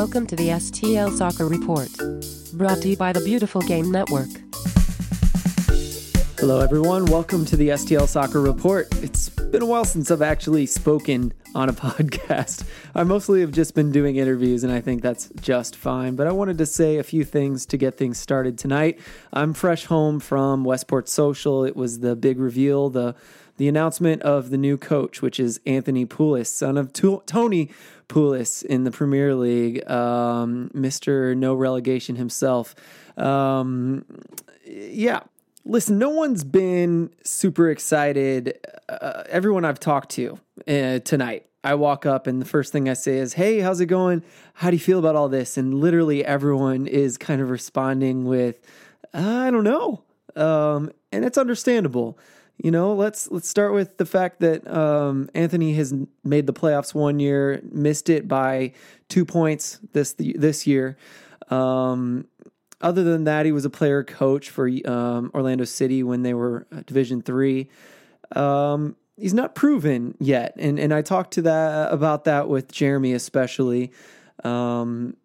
Welcome to the STL Soccer Report. Brought to you by the Beautiful Game Network. Hello, everyone. Welcome to the STL Soccer Report. It's been a while since I've actually spoken on a podcast. I mostly have just been doing interviews, and I think that's just fine. But I wanted to say a few things to get things started tonight. I'm fresh home from Westport Social. It was the big reveal, the the announcement of the new coach, which is Anthony Pulis, son of Tony Pulis in the Premier League, um, Mister No Relegation himself. Um, yeah, Listen, no one's been super excited. Uh, everyone I've talked to uh, tonight, I walk up and the first thing I say is, Hey, how's it going? How do you feel about all this? And literally everyone is kind of responding with, I don't know. Um, and it's understandable. You know, let's let's start with the fact that um, Anthony has made the playoffs one year, missed it by two points this this year. Um, other than that, he was a player coach for um, Orlando City when they were uh, Division Three. Um, he's not proven yet, and and I talked to that about that with Jeremy especially. Um,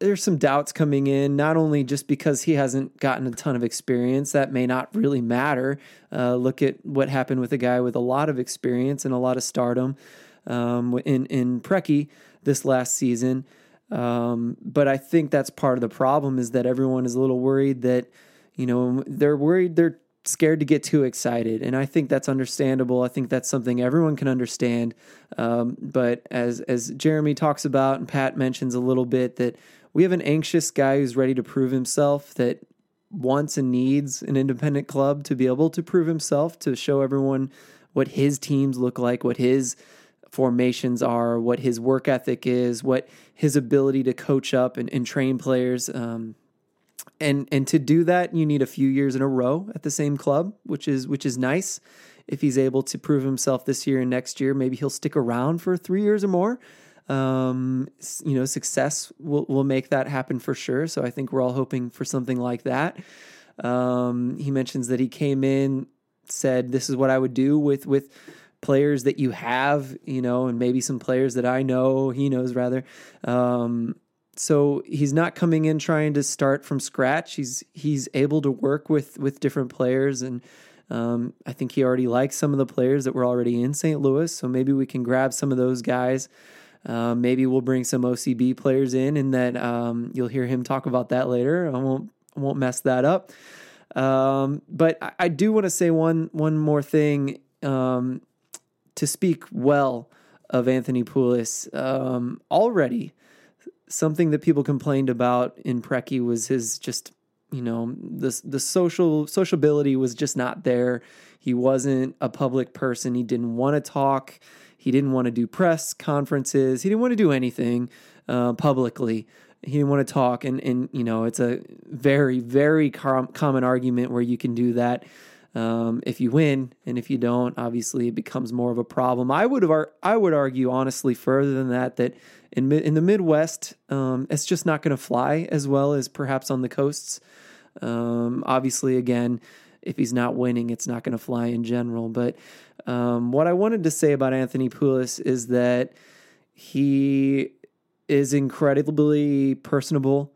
there's some doubts coming in, not only just because he hasn't gotten a ton of experience, that may not really matter. Uh, look at what happened with a guy with a lot of experience and a lot of stardom um, in in Preki this last season. Um, but I think that's part of the problem is that everyone is a little worried that, you know, they're worried they're scared to get too excited. And I think that's understandable. I think that's something everyone can understand. Um, but as, as Jeremy talks about and Pat mentions a little bit that we have an anxious guy who's ready to prove himself that wants and needs an independent club to be able to prove himself, to show everyone what his teams look like, what his formations are, what his work ethic is, what his ability to coach up and, and train players. Um, and and to do that, you need a few years in a row at the same club, which is which is nice. If he's able to prove himself this year and next year, maybe he'll stick around for three years or more. Um, you know, success will will make that happen for sure. So I think we're all hoping for something like that. Um, he mentions that he came in, said, "This is what I would do with with." players that you have, you know, and maybe some players that I know, he knows rather. Um, so he's not coming in trying to start from scratch. He's he's able to work with with different players, and um, I think he already likes some of the players that were already in St. Louis. So maybe we can grab some of those guys. Uh, maybe we'll bring some OCB players in, and then um, you'll hear him talk about that later. I won't I won't mess that up. Um, but I, I do want to say one one more thing. Um, to speak well of Anthony Pulis um, already. Something that people complained about in Preki was his just you know the the social sociability was just not there. He wasn't a public person. He didn't want to talk. He didn't want to do press conferences. He didn't want to do anything uh, publicly. He didn't want to talk, and and you know it's a very very com- common argument where you can do that um, if you win, and if you don't, obviously it becomes more of a problem. I would have, I would argue honestly further than that that in in the Midwest, um, it's just not going to fly as well as perhaps on the coasts. Um, obviously, again, if he's not winning, it's not going to fly in general. But um, what I wanted to say about Anthony Pulis is that he is incredibly personable,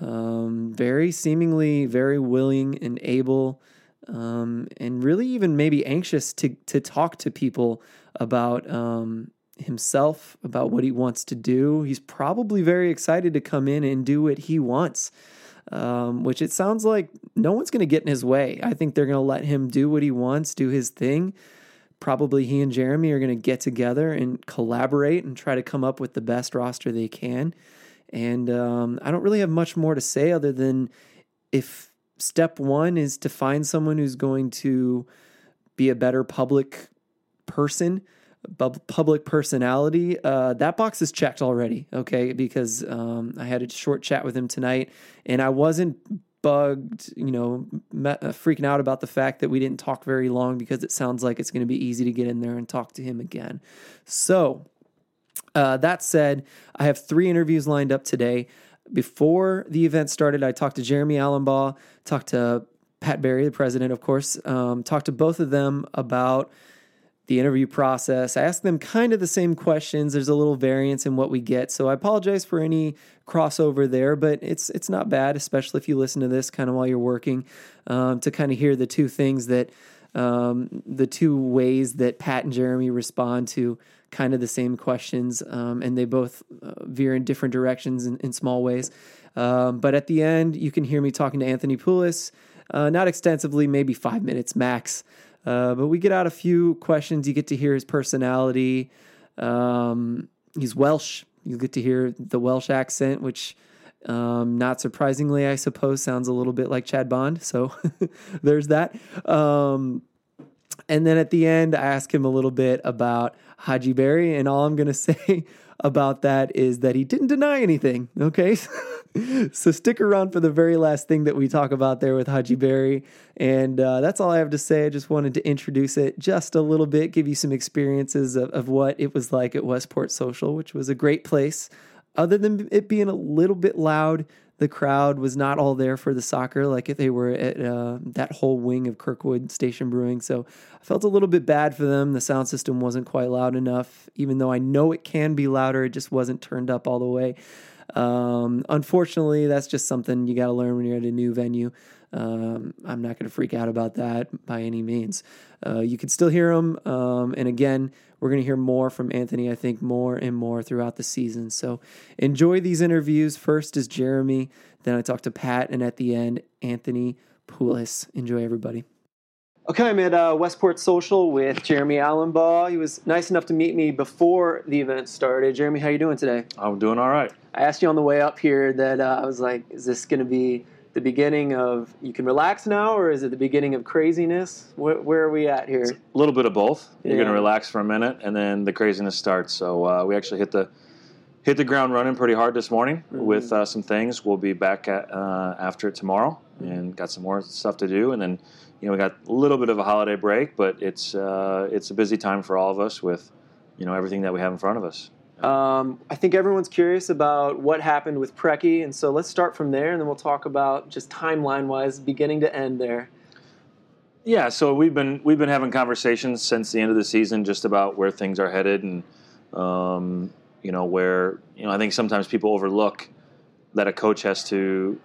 um, very seemingly very willing and able um, and really even maybe anxious to to talk to people about um, himself, about what he wants to do. He's probably very excited to come in and do what he wants. Um, which it sounds like no one's going to get in his way. I think they're going to let him do what he wants, do his thing. Probably he and Jeremy are going to get together and collaborate and try to come up with the best roster they can. And um, I don't really have much more to say other than if step one is to find someone who's going to be a better public person public personality uh, that box is checked already okay? Because um, i had a short chat with him tonight and i wasn't bugged you know uh, freaking out about the fact that we didn't talk very long because it sounds like it's going to be easy to get in there and talk to him again. So uh, that said i have three interviews lined up today. Before the event started, I talked to Jeremy Alumbaugh, talked to Pat Barry, the president, of course, um, talked to both of them about the interview process. I ask them kind of the same questions. There's a little variance in what we get, so I apologize for any crossover there, but it's it's not bad, especially if you listen to this kind of while you're working, um, to kind of hear the two things that um, the two ways that Pat and Jeremy respond to kind of the same questions, um, and they both uh, veer in different directions in, in small ways. Um, but at the end, you can hear me talking to Anthony Pulis, uh, not extensively, maybe five minutes max. Uh, but we get out a few questions. You get to hear his personality. Um, he's Welsh. You get to hear the Welsh accent, which, um, not surprisingly, I suppose, sounds a little bit like Chad Bond. So there's that. Um, and then at the end, I ask him a little bit about Hadji Barry, and all I'm going to say about that is that he didn't deny anything. Okay. so stick around for the very last thing that we talk about there with Hadji Barry. And uh, that's all I have to say. I just wanted to introduce it just a little bit, give you some experiences of, of what it was like at Westport Social, which was a great place. Other than it being a little bit loud, the crowd was not all there for the soccer like if they were at uh, that whole wing of Kirkwood Station Brewing. So I felt a little bit bad for them. The sound system wasn't quite loud enough, even though I know it can be louder. It just wasn't turned up all the way. Um, unfortunately, that's just something you got to learn when you're at a new venue. Um, I'm not going to freak out about that by any means. Uh, you can still hear them. Um, and again, we're going to hear more from Anthony, I think, more and more throughout the season. So enjoy these interviews. First is Jeremy, then I talk to Pat, and at the end, Anthony Pulis. Enjoy, everybody. Okay, I'm at uh, Westport Social with Jeremy Alumbaugh. He was nice enough to meet me before the event started. Jeremy, how you doing today? I'm doing all right. I asked you on the way up here that uh, I was like, is this going to be the beginning of you can relax now, or is it the beginning of craziness? Where, where are we at here? It's a little bit of both. You're going to relax for a minute, and then the craziness starts. So uh, we actually hit the hit the ground running pretty hard this morning mm-hmm. with uh, some things. We'll be back at, uh, after it tomorrow, mm-hmm. and got some more stuff to do, and then you know, we got a little bit of a holiday break, but it's uh, it's a busy time for all of us with, you know, everything that we have in front of us. Um, I think everyone's curious about what happened with Preki, and so let's start from there, and then we'll talk about just timeline wise, beginning to end there. Yeah, so we've been we've been having conversations since the end of the season just about where things are headed, and um, you know where you know I think sometimes people overlook that a coach has to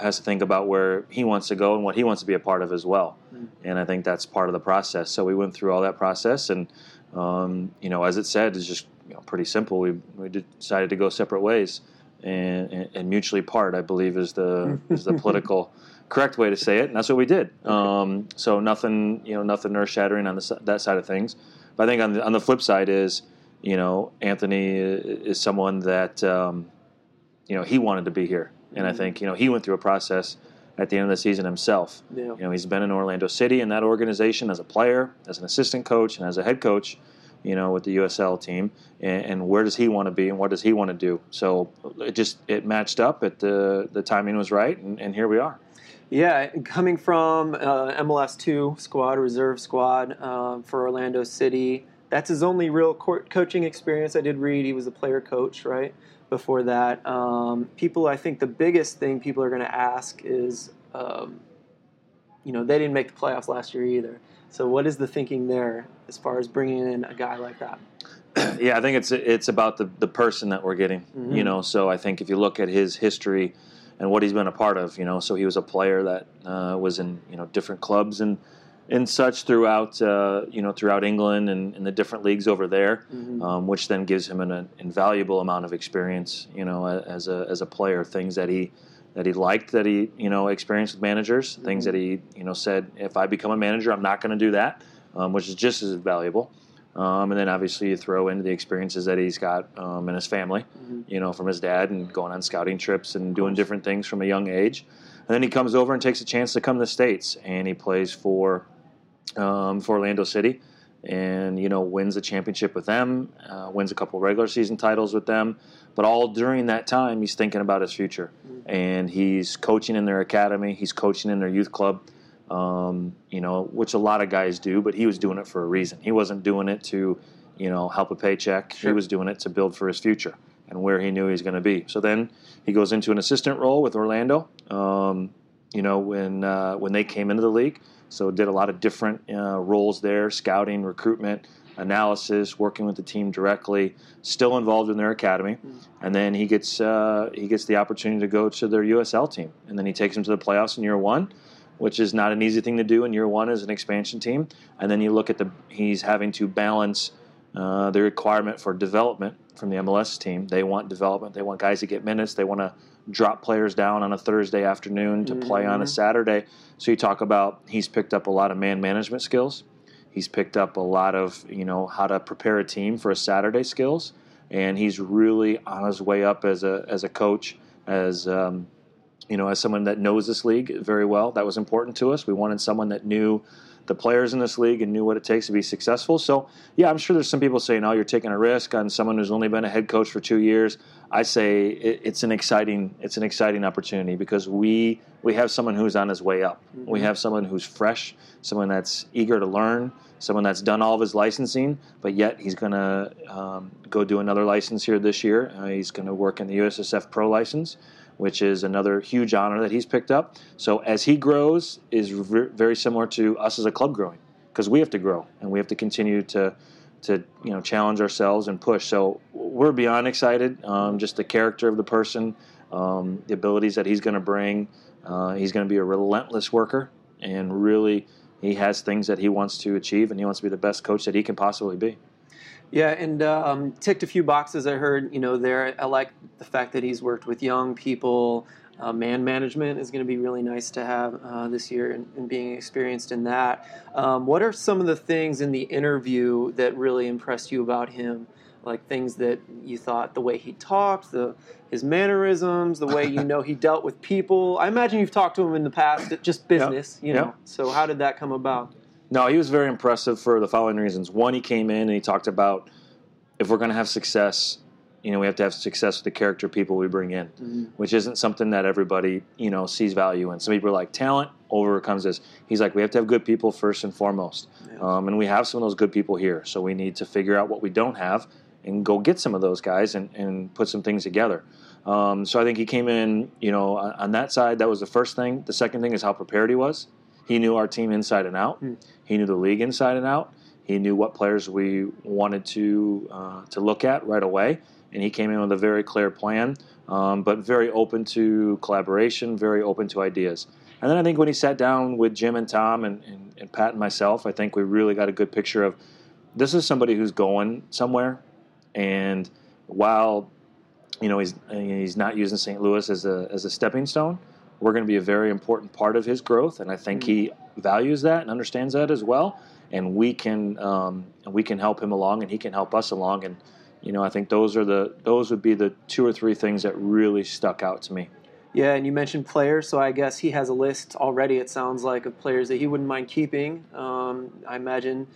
has to think about where he wants to go and what he wants to be a part of as well. Mm. And I think that's part of the process. So we went through all that process, and um, you know, as it said, it's just you know, pretty simple. We we decided to go separate ways and, and, and mutually part. I believe is the is the political correct way to say it, and that's what we did. Um, so nothing, you know, nothing earth shattering on the, that side of things. But I think on the on the flip side is, you know, Anthony is someone that um, you know he wanted to be here and I mm-hmm. think you know he went through a process at the end of the season himself. Yeah. You know, he's been in Orlando City in that organization as a player, as an assistant coach, and as a head coach. You know, with the USL team, and, and where does he want to be, and what does he want to do? So it just it matched up. At the the timing was right, and, and here we are. Yeah, coming from uh, MLS two squad, reserve squad uh, for Orlando City. That's his only real coaching experience. I did read he was a player coach, right? before that. Um, people, I think the biggest thing people are going to ask is, um, you know, they didn't make the playoffs last year either. So, what is the thinking there as far as bringing in a guy like that? Yeah, I think it's it's about the the person that we're getting. Mm-hmm. You know, so I think if you look at his history and what he's been a part of, you know, so he was a player that uh, was in you know different clubs and and such throughout uh, you know throughout England and, and, the different leagues over there, mm-hmm. um, which then gives him an, an, invaluable amount of experience. You know, as a as a player, things that he that he liked that he you know experienced with managers, mm-hmm. things that he you know said if I become a manager, I'm not going to do that, um, which is just as valuable. Um, and then obviously you throw into the experiences that he's got um, in his family, mm-hmm. you know, from his dad and going on scouting trips and doing different things from a young age. And then he comes over and takes a chance to come to the States and he plays for um, for Orlando City, and you know wins a championship with them, uh, wins a couple regular season titles with them. But all during that time, he's thinking about his future, mm-hmm. and he's coaching in their academy. He's coaching in their youth club. Um, you know, which a lot of guys do, but he was doing it for a reason. He wasn't doing it to, you know, help a paycheck. Sure. He was doing it to build for his future and where he knew he was going to be. So then he goes into an assistant role with Orlando. Um, you know, when uh, when they came into the league, so did a lot of different uh, roles there, scouting, recruitment, analysis, working with the team directly, still involved in their academy, and then he gets uh, he gets the opportunity to go to their USL team, and then he takes them to the playoffs in year one, which is not an easy thing to do in year one as an expansion team, and then you look at the he's having to balance uh, the requirement for development from the MLS team. They want development. They want guys to get minutes. They want to drop players down on a Thursday afternoon to play on a Saturday. So you talk about he's picked up a lot of man management skills. He's picked up a lot of you know how to prepare a team for a Saturday skills, and he's really on his way up as a as a coach, as um, you know, as someone that knows this league very well. That was important to us. We wanted someone that knew the players in this league and knew what it takes to be successful. So, yeah, I'm sure there's some people saying, "Oh, you're taking a risk on someone who's only been a head coach for two years." I say it, it's an exciting, it's an exciting opportunity because we we have someone who's on his way up. Mm-hmm. We have someone who's fresh, someone that's eager to learn, someone that's done all of his licensing, but yet he's going to um, go do another license here this year. Uh, he's going to work in the USSF Pro license which is another huge honor that he's picked up. So as he grows, is ver- very similar to us as a club growing, because we have to grow and we have to continue to to you know challenge ourselves and push. So we're beyond excited. Um, just the character of the person, um, the abilities that he's going to bring. Uh, he's going to be a relentless worker, and really, he has things that he wants to achieve, and he wants to be the best coach that he can possibly be. Yeah, and um, ticked a few boxes. I heard, you know, there. I like the fact that he's worked with young people. Uh, man management is going to be really nice to have uh, this year, and, and, being experienced in that. Um, what are some of the things in the interview that really impressed you about him? Like things that you thought the way he talked, the his mannerisms, the way you know he dealt with people. I imagine you've talked to him in the past, just business, Yep. you know. Yep. So how did that come about? No, he was very impressive for the following reasons. One, he came in and he talked about if we're going to have success, you know, we have to have success with the character people we bring in, Mm-hmm. which isn't something that everybody, you know, sees value in. Some people are like talent overcomes this. He's like, we have to have good people first and foremost, Yeah. um, and we have some of those good people here. So we need to figure out what we don't have and go get some of those guys and, and put some things together. Um, so I think he came in, you know, on, on that side. That was the first thing. The second thing is how prepared he was. He knew our team inside and out. He knew the league inside and out. He knew what players we wanted to uh, to look at right away, and he came in with a very clear plan, um, but very open to collaboration, very open to ideas. And then I think when he sat down with Jim and Tom and, and, and Pat and myself, I think we really got a good picture of this is somebody who's going somewhere, and while you know he's he's not using St. Louis as a as a stepping stone, we're going to be a very important part of his growth, and I think he values that and understands that as well. And we can um, and we can help him along, and he can help us along. And you know, I think those are the those would be the two or three things that really stuck out to me. Yeah, and you mentioned players, so I guess he has a list already. It sounds like of players that he wouldn't mind keeping. Um, I imagine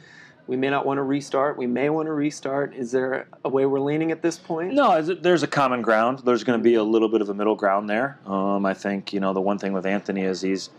we may not want to restart. We may want to restart. Is there a way we're leaning at this point? No, there's a common ground. There's going to be a little bit of a middle ground there. Um, I think you know the one thing with Anthony is he's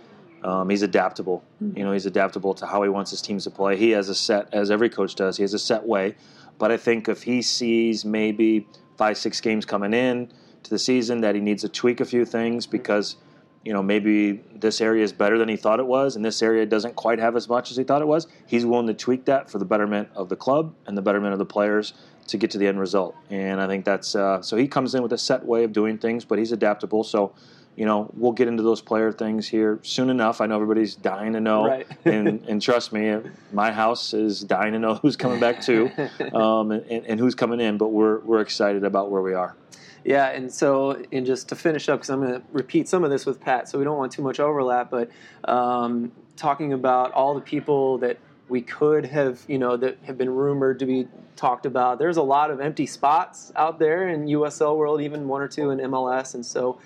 um, he's adaptable. You know, he's adaptable to how he wants his teams to play. He has a set, as every coach does. He has a set way. But I think if he sees maybe five, six games coming in to the season that he needs to tweak a few things because you know maybe this area is better than he thought it was, and this area doesn't quite have as much as he thought it was. He's willing to tweak that for the betterment of the club and the betterment of the players to get to the end result. And I think that's uh, so he comes in with a set way of doing things, but he's adaptable. So. You know, we'll get into those player things here soon enough. I know everybody's dying to know, Right. and and trust me, my house is dying to know who's coming back too, um, and, and who's coming in. But we're we're excited about where we are. Yeah, and so, and just to finish up, because I'm going to repeat some of this with Pat, so we don't want too much overlap, but um, talking about all the people that we could have, you know, that have been rumored to be talked about. There's a lot of empty spots out there in USL world, even one or two in MLS, and so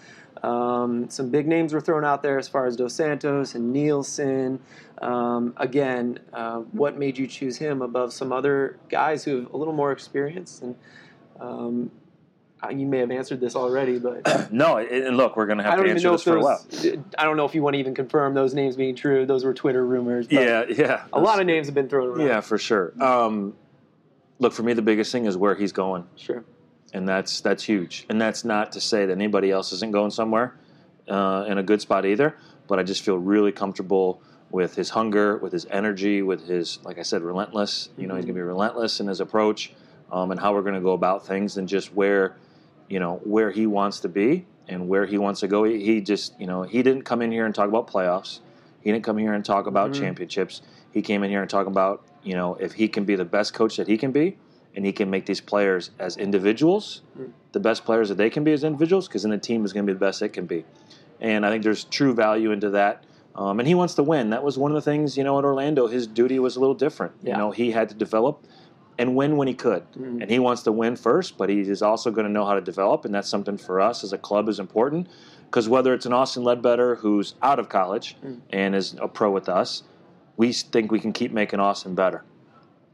um, some big names were thrown out there as far as Dos Santos and Nielsen. Um, again, uh, what made you choose him above some other guys who have a little more experience? And um, you may have answered this already, but No, and look, we're going to have to answer this if for a while. I don't know if you want to even confirm those names being true. Those were Twitter rumors. Yeah, yeah. a lot of names have been thrown around. Yeah, for sure. Um, look, for me, the biggest thing is where he's going, sure. and that's that's huge. And that's not to say that anybody else isn't going somewhere uh, in a good spot either. But I just feel really comfortable with his hunger, with his energy, with his, like I said, relentless. You know, he's going to be relentless in his approach um, and how we're going to go about things, and just where, you know, where he wants to be and where he wants to go. He, he just, you know, he didn't come in here and talk about playoffs. He didn't come here and talk about Mm-hmm. championships. He came in here and talk about, you know, if he can be the best coach that he can be, and he can make these players as individuals the best players that they can be as individuals, because then the team is going to be the best it can be. And I think there's true value into that. Um, and he wants to win. That was one of the things, you know, at Orlando, his duty was a little different. Yeah. You know, he had to develop and win when he could. Mm-hmm. And he wants to win first, but he is also going to know how to develop. And that's something for us as a club is important. Because whether it's an Austin Ledbetter who's out of college mm. and is a pro with us, we think we can keep making Austin better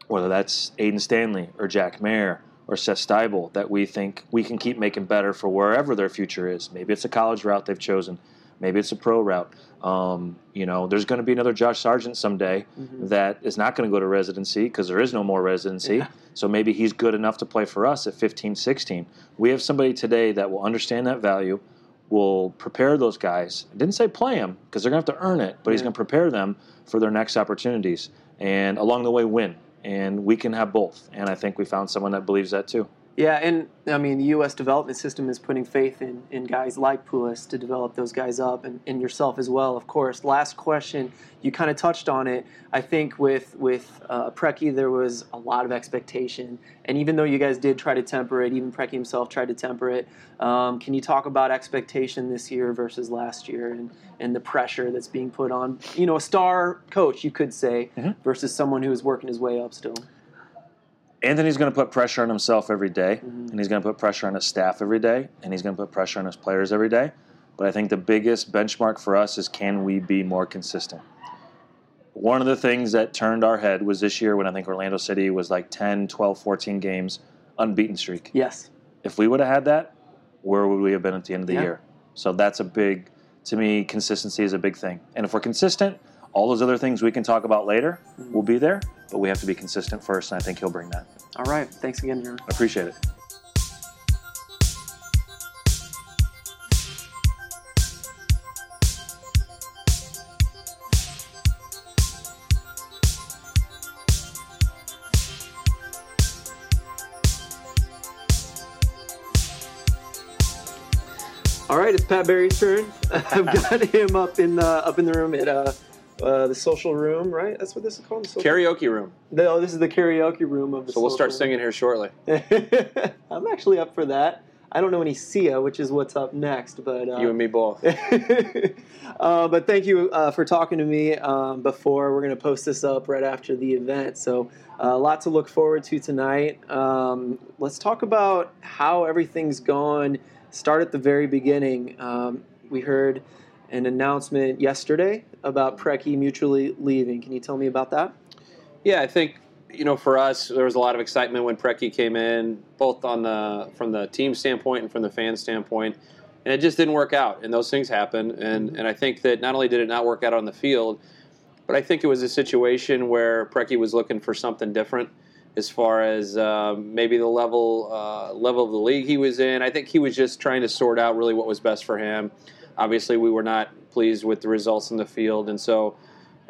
whether that's Aiden Stanley or Jack Mayer or Seth Steibel, that we think we can keep making better for wherever their future is. Maybe it's a college route they've chosen. Maybe it's a pro route. Um, you know, there's going to be another Josh Sargent someday that is not going to go to residency because there is no more residency. So maybe he's good enough to play for us at 15, 16. We have somebody today that will understand that value, will prepare those guys. I didn't say play them because they're going to have to earn it, but he's going to prepare them for their next opportunities and along the way win. And we can have both. And I think we found someone that believes that too. Yeah, and I mean, the U.S. development system is putting faith in, in guys like Pulis to develop those guys up, and, and yourself as well, of course. Last question, you kind of touched on it. I think with with uh, Preki, there was a lot of expectation, and even though you guys did try to temper it, even Preki himself tried to temper it. Um, can you talk about expectation this year versus last year, and and the pressure that's being put on, you know, a star coach, you could say, versus someone who is working his way up still. Anthony's going to put pressure on himself every day, mm-hmm. and he's going to put pressure on his staff every day, and he's going to put pressure on his players every day. But I think the biggest benchmark for us is can we be more consistent? One of the things that turned our head was this year when I think Orlando City was like 10, 12, 14 games unbeaten streak. Yes. If we would have had that, where would we have been at the end of the Yeah. year? So that's a big, to me, consistency is a big thing. And if we're consistent, all those other things we can talk about later will mm-hmm. be there, but we have to be consistent first, and I think he'll bring that. All right. Thanks again, Jeremy. I appreciate it. All right, it's Pat Barry's turn. I've got him up in the up in the room at uh, uh, the social room, right? That's what this is called. The Karaoke room. No, this is the karaoke room of the. So we'll start social singing here shortly. I'm actually up for that. I don't know any Sia, which is what's up next, but uh, You and me both. uh, but thank you uh, for talking to me um, before. We're going to post this up right after the event. So, uh, a lot to look forward to tonight. Um, let's talk about how everything's gone. Start at the very beginning. Um, we heard an announcement yesterday about Preki mutually leaving. Can you tell me about that? Yeah, I think you know for us there was a lot of excitement when Preki came in, both on the from the team standpoint and from the fan standpoint, and it just didn't work out. And those things happen. And and I think that not only did it not work out on the field, but I think it was a situation where Preki was looking for something different as far as um, maybe the level uh, level of the league he was in. I think he was just trying to sort out really what was best for him. Obviously, we were not pleased with the results in the field, and so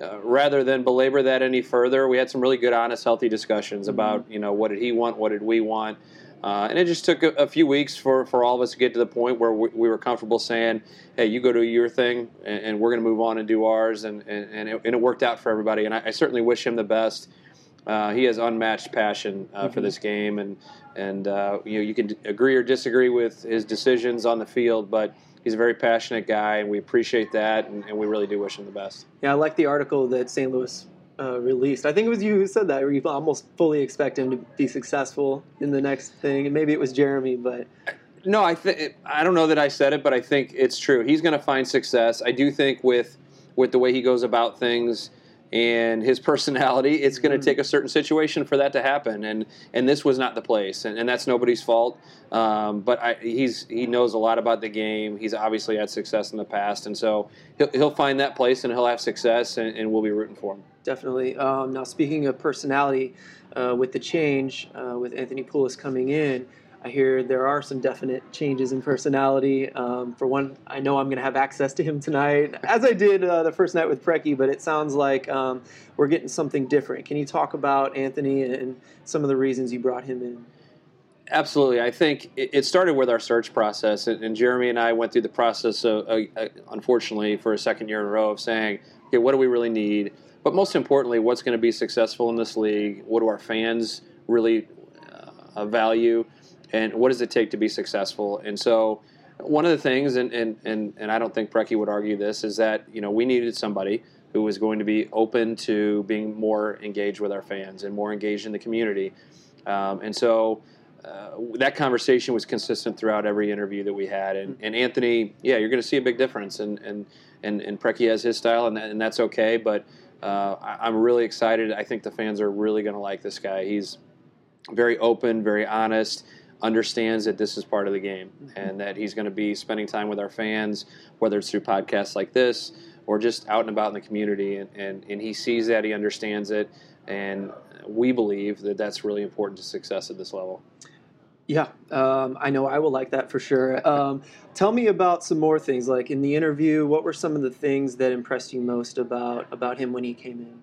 uh, rather than belabor that any further, we had some really good, honest, healthy discussions about you know what did he want, what did we want, uh, and it just took a, a few weeks for, for all of us to get to the point where we, we were comfortable saying, "Hey, you go do your thing, and, and we're going to move on and do ours," and and, and, it, and it worked out for everybody. And I, I certainly wish him the best. Uh, he has unmatched passion uh, for this game, and and uh, you know you can d- agree or disagree with his decisions on the field, but he's a very passionate guy, and we appreciate that, and, and we really do wish him the best. Yeah, I like the article that St. Louis uh, released. I think it was you who said that, where you almost fully expect him to be successful in the next thing. And maybe it was Jeremy, but No, I th- I don't know that I said it, but I think it's true. He's going to find success. I do think with with the way he goes about things and his personality, it's going to take a certain situation for that to happen. And and this was not the place, and, and that's nobody's fault. Um, but I, he's he knows a lot about the game. He's obviously had success in the past, and so he'll, he'll find that place and he'll have success, and, and we'll be rooting for him. definitely. Um, now, speaking of personality, uh, with the change, uh, with Anthony Pulis coming in, I hear there are some definite changes in personality. Um, for one, I know I'm going to have access to him tonight, as I did uh, the first night with Preki, but it sounds like um, we're getting something different. Can you talk about Anthony and some of the reasons you brought him in? Absolutely. I think it started with our search process, and Jeremy and I went through the process of, uh, uh, unfortunately, for a second year in a row of saying, okay, what do we really need? But most importantly, what's going to be successful in this league? What do our fans really uh, value? And what does it take to be successful? And so, one of the things, and, and, and, and I don't think Preki would argue this, is that you know we needed somebody who was going to be open to being more engaged with our fans and more engaged in the community. Um, and so uh, that conversation was consistent throughout every interview that we had. And, and Anthony, yeah, you're going to see a big difference. And and and, and Preki has his style, and, and that's okay. But uh, I, am really excited. I think the fans are really going to like this guy. He's very open, very honest. Understands that this is part of the game, mm-hmm. and that he's going to be spending time with our fans, whether it's through podcasts like this or just out and about in the community. And, and, and he sees that, he understands it, and we believe that that's really important to success at this level. Yeah, um, I know I will like that for sure. Um, tell me about some more things. Like in the interview, what were some of the things that impressed you most about about him when he came in?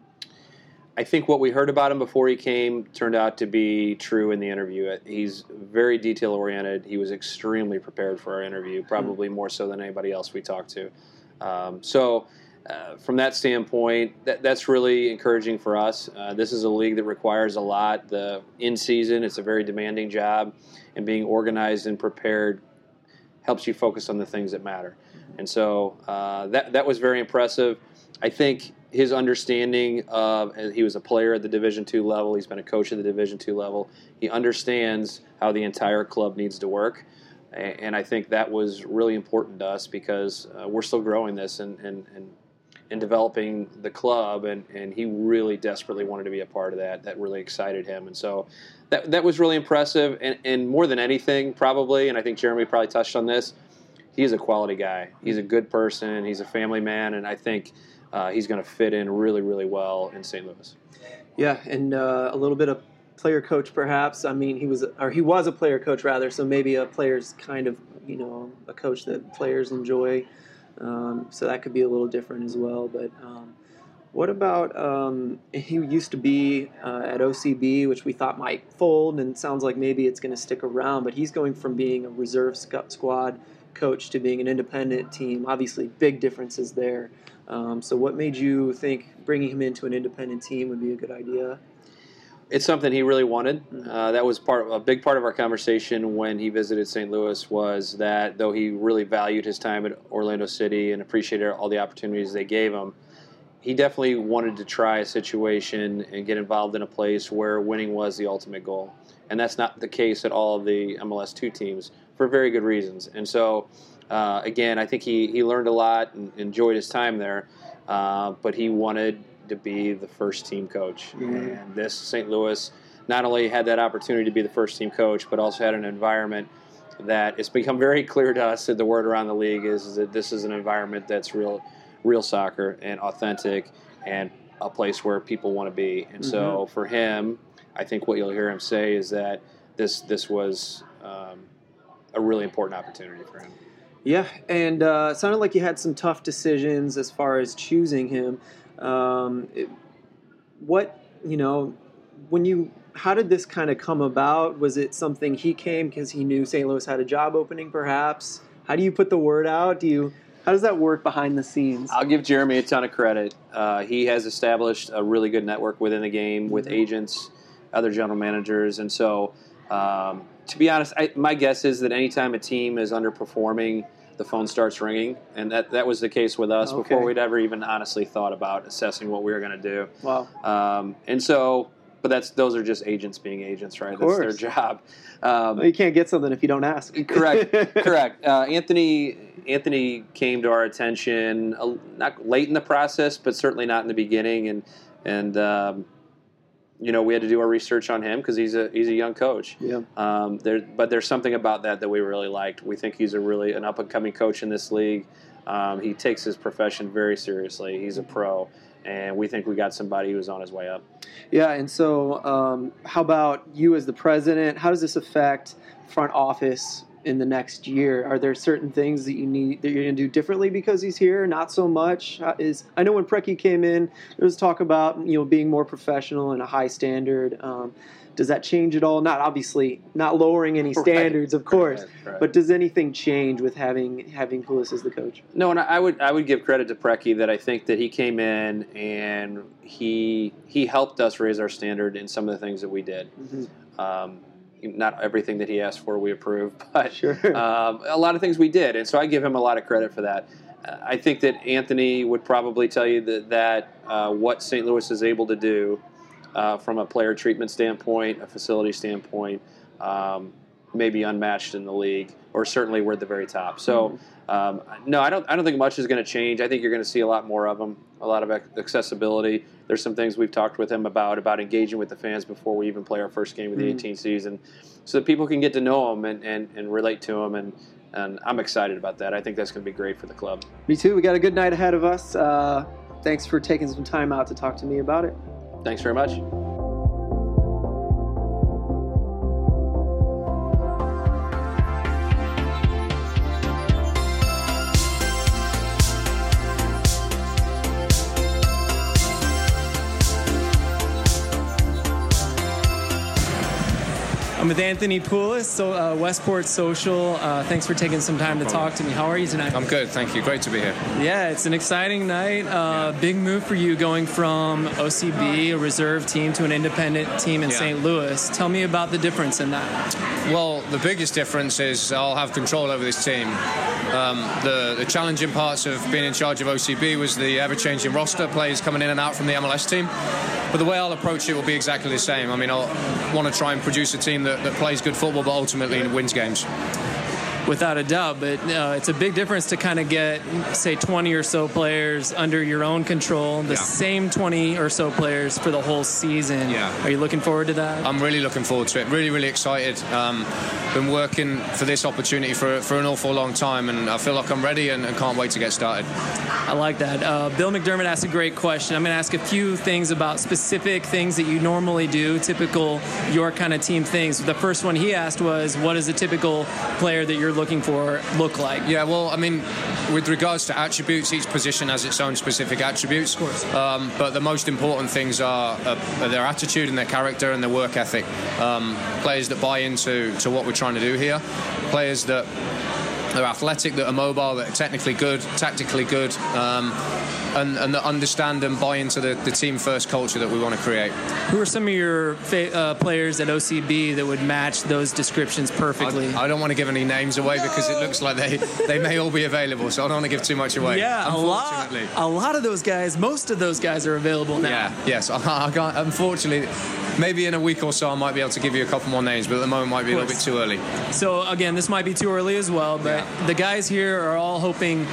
I think what we heard about him before he came turned out to be true in the interview. He's very detail oriented. He was extremely prepared for our interview, probably more so than anybody else we talked to. Um, so uh, from that standpoint, that, that's really encouraging for us. Uh, this is a league that requires a lot. The in season, it's a very demanding job, and being organized and prepared helps you focus on the things that matter. And so uh, that that was very impressive. I think his understanding of he was a player at the Division two level. He's been a coach at the Division two level. He understands how the entire club needs to work and I think that was really important to us because uh, we're still growing this and, and, and in developing the club, and, and he really desperately wanted to be a part of that. That really excited him, and so that that was really impressive. And, and more than anything, probably, and I think Jeremy probably touched on this. He's a quality guy. He's a good person. He's a family man, and I think uh, he's going to fit in really, really well in St. Louis. Yeah, and uh, a little bit of player coach, perhaps. I mean, he was, or he was a player coach rather. So maybe a player's kind of, you know, a coach that players enjoy. Um, so that could be a little different as well. But um, what about um, he used to be uh, at OCB, which we thought might fold, and sounds like maybe it's going to stick around. But he's going from being a reserve squad coach to being an independent team. Obviously, big differences there. Um, so, what made you think bringing him into an independent team would be a good idea? it's something he really wanted. Uh, that was part a big part of our conversation when he visited St. Louis was that though he really valued his time at Orlando City and appreciated all the opportunities they gave him, he definitely wanted to try a situation and get involved in a place where winning was the ultimate goal. And that's not the case at all of the MLS two teams for very good reasons. And so, uh, again, I think he, he learned a lot and enjoyed his time there, uh, but he wanted to be the first team coach. Mm-hmm. And this St. Louis not only had that opportunity to be the first team coach, but also had an environment that it's become very clear to us that the word around the league is, is that this is an environment that's real, real soccer and authentic and a place where people want to be. And mm-hmm. so for him, I think what you'll hear him say is that this this was um, a really important opportunity for him. Yeah, and uh, it sounded like you had some tough decisions as far as choosing him. Um, it, what you know when you how did this kind of come about? Was it something he came because he knew St. Louis had a job opening, perhaps? How do you put the word out? Do you how does that work behind the scenes? I'll give Jeremy a ton of credit. Uh, he has established a really good network within the game with mm-hmm. agents, other general managers, and so. Um, to be honest, I, my guess is that anytime a team is underperforming, the phone starts ringing, and that that was the case with us okay. before we'd ever even honestly thought about assessing what we were going to do. Wow. Um, and so, but that's those are just agents being agents, right? That's their job. Um, well, you can't get something if you don't ask. correct, correct. Uh, Anthony Anthony came to our attention uh, not late in the process, but certainly not in the beginning, and and um, you know, we had to do our research on him because he's a he's a young coach. Yeah. Um, there, but there's something about that that we really liked. We think he's a really an up and coming coach in this league. Um, he takes his profession very seriously. He's a pro, and we think we got somebody who's on his way up. Yeah, and so um, how about you as the president? How does this affect front office in the next year? Are there certain things that you need that you're going to do differently because he's here? Not so much. Is I know when Preki came in, there was talk about you know being more professional and a high standard. Um, does that change at all? Not obviously, not lowering any Right. standards, of course. Right, right. But does anything change with having having Pulis as the coach? No, and I would I would give credit to Preki that I think that he came in and he he helped us raise our standard in some of the things that we did. Mhm. Um, not everything that he asked for we approved, but Sure. um, a lot of things we did, and so I give him a lot of credit for that. Uh, I think that Anthony would probably tell you that that uh, what St. Louis is able to do uh, from a player treatment standpoint, a facility standpoint, um, may be unmatched in the league, or certainly we're at the very top. So. Um, no, I don't. I don't think much is going to change. I think you're going to see a lot more of them, a lot of accessibility. There's some things we've talked with him about about engaging with the fans before we even play our first game of the Mhm. 18th season, so that people can get to know him and, and, and relate to him. And, and I'm excited about that. I think that's going to be great for the club. Me too. We got a good night ahead of us. Uh, thanks for taking some time out to talk to me about it. Thanks very much. I'm with Anthony Pulis, so uh, Westport Social. Uh, thanks for taking some time to talk to me. How are you tonight? I'm good, thank you. Great to be here. yeah, it's an exciting night. Uh, Big move for you going from OCB, a reserve team, to an independent team in Yeah. St. Louis. Tell me about the difference in that. Well, the biggest difference is I'll have control over this team. Um, the, the challenging parts of being in charge of OCB was the ever-changing roster, players coming in and out from the MLS team. But the way I'll approach it will be exactly the same. I mean, I'll want to try and produce a team that, that plays good football, but ultimately wins games. Without a doubt, but uh, it's a big difference to kind of get, say, 20 or so players under your own control, the Yeah. same 20 or so players for the whole season. Yeah. Are you looking forward to that? I'm really looking forward to it. Really, really excited. Um, been working for this opportunity for, for an awful long time, and I feel like I'm ready and, and can't wait to get started. I like that. Uh, Bill McDermott asked a great question. I'm going to ask a few things about specific things that you normally do, typical your kind of team things. The first one he asked was, what is a typical player that you're looking for look like?" Yeah, well, I mean, with regards to attributes, each position has its own specific attributes. Of course. Um, but the most important things are, uh, are their attitude and their character and their work ethic. Um, players that buy into to what we're trying to do here. Players that are athletic, that are mobile, that are technically good, tactically good, um, and, and understand and buy into the, the team first culture that we want to create. Who are some of your fa- uh, players at OCB that would match those descriptions perfectly? I, I don't want to give any names away because it looks like they, they may all be available, so I don't want to give too much away. yeah, a lot. A lot of those guys, most of those guys are available now. Yeah, yes. I, I can't, unfortunately, maybe in a week or so I might be able to give you a couple more names, but at the moment might be a little bit too early. So again, this might be too early as well, but Yeah. the guys here are all hoping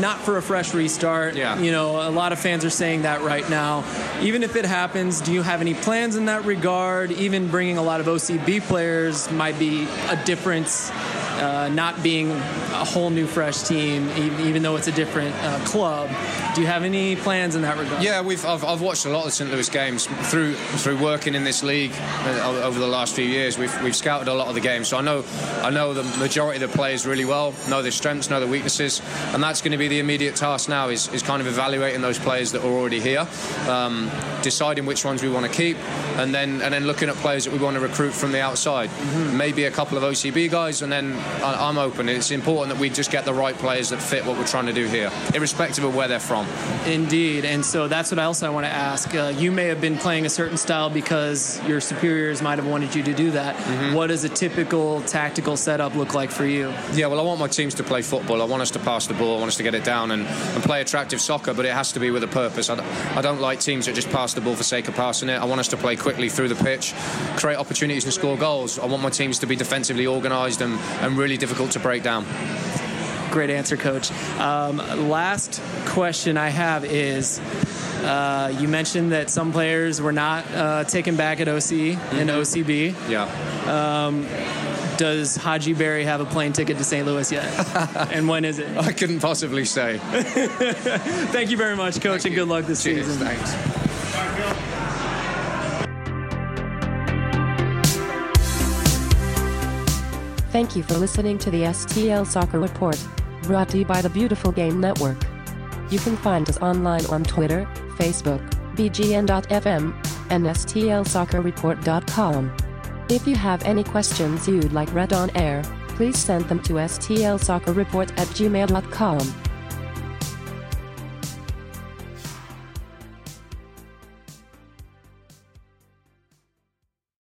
not for a fresh restart. Yeah. You know, a lot of fans are saying that right now. Even if it happens, do you have any plans in that regard? Even bringing a lot of OCB players might be a difference. Uh, not being a whole new fresh team, even though it's a different uh, club. Do you have any plans in that regard? Yeah, we've I've, I've watched a lot of St. Louis games through through working in this league uh, over the last few years. We've we've scouted a lot of the games, so I know I know the majority of the players really well, know their strengths, know their weaknesses, and that's going to be the immediate task now is, is kind of evaluating those players that are already here, um, deciding which ones we want to keep, and then and then looking at players that we want to recruit from the outside. Maybe a couple of OCB guys, and then I'm open. It's important that we just get the right players that fit what we're trying to do here, irrespective of where they're from. Indeed, and so that's what else I want to ask. Uh, you may have been playing a certain style because your superiors might have wanted you to do that. Mm-hmm. What does a typical tactical setup look like for you? Yeah, well, I want my teams to play football. I want us to pass the ball. I want us to get it down and, and play attractive soccer, but it has to be with a purpose. I don't, don't like teams that just pass the ball for sake of passing it. I want us to play quickly through the pitch, create opportunities and score goals. I want my teams to be defensively organised and, and really difficult to break down. Great answer, Coach. Um, last question I have is. Uh, you mentioned that some players were not uh, taken back at OC and OCB. Yeah. does Hadji Barry have a plane ticket to St. Louis yet? and when is it? I couldn't possibly say. Thank you very much, Coach, Thank and you. good luck this Cheers, season. Thanks. Thank you for listening to the STL Soccer Report, brought to you by the Beautiful Game Network. You can find us online on Twitter, Facebook, bgn.fm, and stlsoccerreport.com. If you have any questions you'd like read on air, please send them to stlsoccerreport at gmail.com.